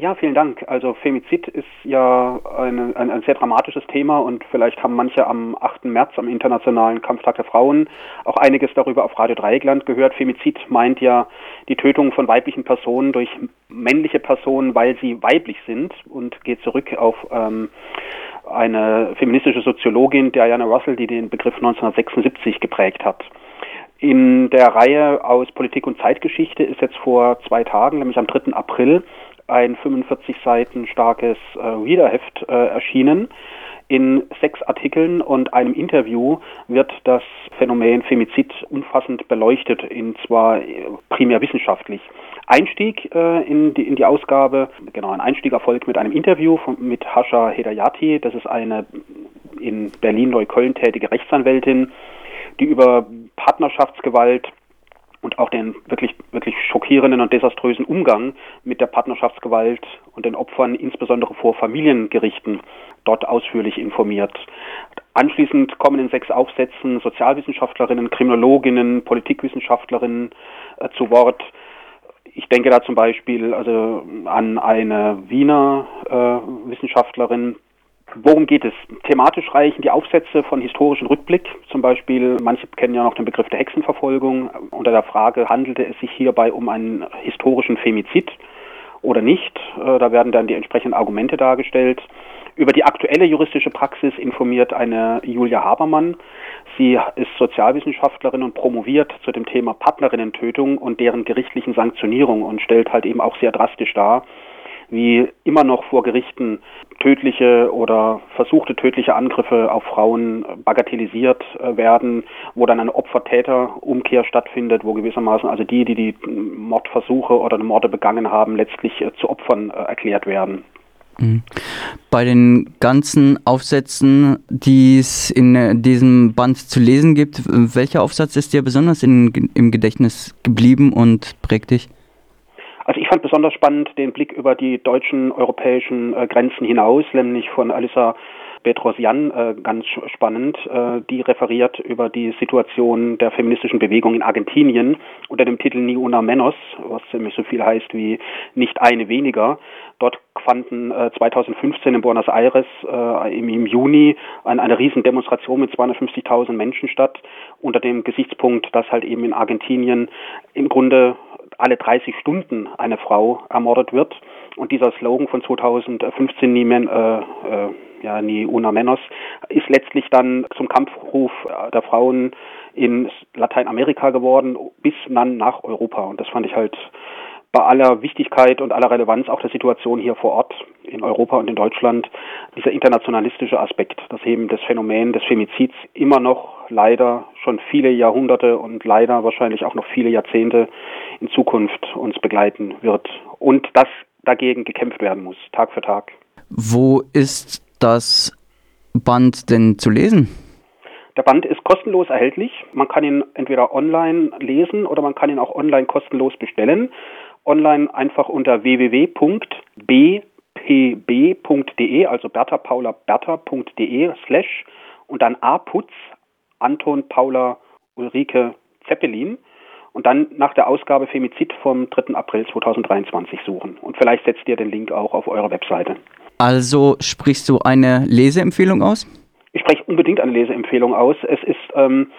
Ja, vielen Dank. Also Femizid ist ja eine, ein, ein, sehr dramatisches Thema und vielleicht haben manche am 8. März, am Internationalen Kampftag der Frauen, auch einiges darüber auf Radio Dreieckland gehört. Femizid meint ja die Tötung von weiblichen Personen durch männliche Personen, weil sie weiblich sind und geht zurück auf ähm, eine feministische Soziologin, Diana Russell, die den Begriff 1976 geprägt hat. In der Reihe aus Politik und Zeitgeschichte ist jetzt vor zwei Tagen, nämlich am 3. April, ein 45 Seiten starkes äh, Readerheft äh, erschienen. In sechs Artikeln und einem Interview wird das Phänomen Femizid umfassend beleuchtet, in zwar primär wissenschaftlich. Einstieg äh, in, die, in die Ausgabe, genau, ein Einstieg erfolgt mit einem Interview von, mit Hasha Hedayati. Das ist eine in Berlin-Neukölln tätige Rechtsanwältin, die über Partnerschaftsgewalt und auch den wirklich, wirklich schockierenden und desaströsen Umgang mit der Partnerschaftsgewalt und den Opfern, insbesondere vor Familiengerichten, dort ausführlich informiert. Anschließend kommen in sechs Aufsätzen Sozialwissenschaftlerinnen, Kriminologinnen, Politikwissenschaftlerinnen äh, zu Wort. Ich denke da zum Beispiel also an eine Wiener äh, Wissenschaftlerin, Worum geht es? Thematisch reichen die Aufsätze von historischen Rückblick, zum Beispiel, manche kennen ja noch den Begriff der Hexenverfolgung, unter der Frage, handelte es sich hierbei um einen historischen Femizid oder nicht? Äh, da werden dann die entsprechenden Argumente dargestellt. Über die aktuelle juristische Praxis informiert eine Julia Habermann. Sie ist Sozialwissenschaftlerin und promoviert zu dem Thema Partnerinnentötung und deren gerichtlichen Sanktionierung und stellt halt eben auch sehr drastisch dar, wie immer noch vor Gerichten tödliche oder versuchte tödliche Angriffe auf Frauen bagatellisiert äh, werden, wo dann eine Opfer-Täter-Umkehr stattfindet, wo gewissermaßen also die, die die Mordversuche oder Morde begangen haben, letztlich äh, zu Opfern äh, erklärt werden. Mhm. Bei den ganzen Aufsätzen, die es in diesem Band zu lesen gibt, welcher Aufsatz ist dir besonders in, im Gedächtnis geblieben und prägt dich? Also ich fand besonders spannend den Blick über die deutschen, europäischen äh, Grenzen hinaus, nämlich von Alissa Bedrosian äh, ganz spannend. Äh, die referiert über die Situation der feministischen Bewegung in Argentinien unter dem Titel Ni una menos, was ziemlich so viel heißt wie nicht eine weniger. Dort fanden äh, 2015 in Buenos Aires äh, im, im, Juni ein, eine Riesendemonstration mit 250.000 Menschen statt, unter dem Gesichtspunkt, dass halt eben in Argentinien im Grunde alle 30 Stunden eine Frau ermordet wird. Und dieser Slogan von 2015, nie, men, äh, äh, ja, nie una menos, ist letztlich dann zum Kampfruf der Frauen in Lateinamerika geworden, bis dann nach Europa. Und das fand ich halt bei aller Wichtigkeit und aller Relevanz auch der Situation hier vor Ort in Europa und in Deutschland dieser internationalistische Aspekt, dass eben das Phänomen des Femizids immer noch leider schon viele Jahrhunderte und leider wahrscheinlich auch noch viele Jahrzehnte in Zukunft uns begleiten wird und dass dagegen gekämpft werden muss, Tag für Tag. Wo ist das Band denn zu lesen? Der Band ist kostenlos erhältlich. Man kann ihn entweder online lesen oder man kann ihn auch online kostenlos bestellen online einfach unter www.bpb.de, also Bertha Paula Bertha.de slash und dann aputz Anton Paula Ulrike Zeppelin und dann nach der Ausgabe Femizid vom 3. April 2023 suchen. Und vielleicht setzt ihr den Link auch auf eure Webseite. Also sprichst du eine Leseempfehlung aus? Ich spreche unbedingt eine Leseempfehlung aus. Es ist ähm,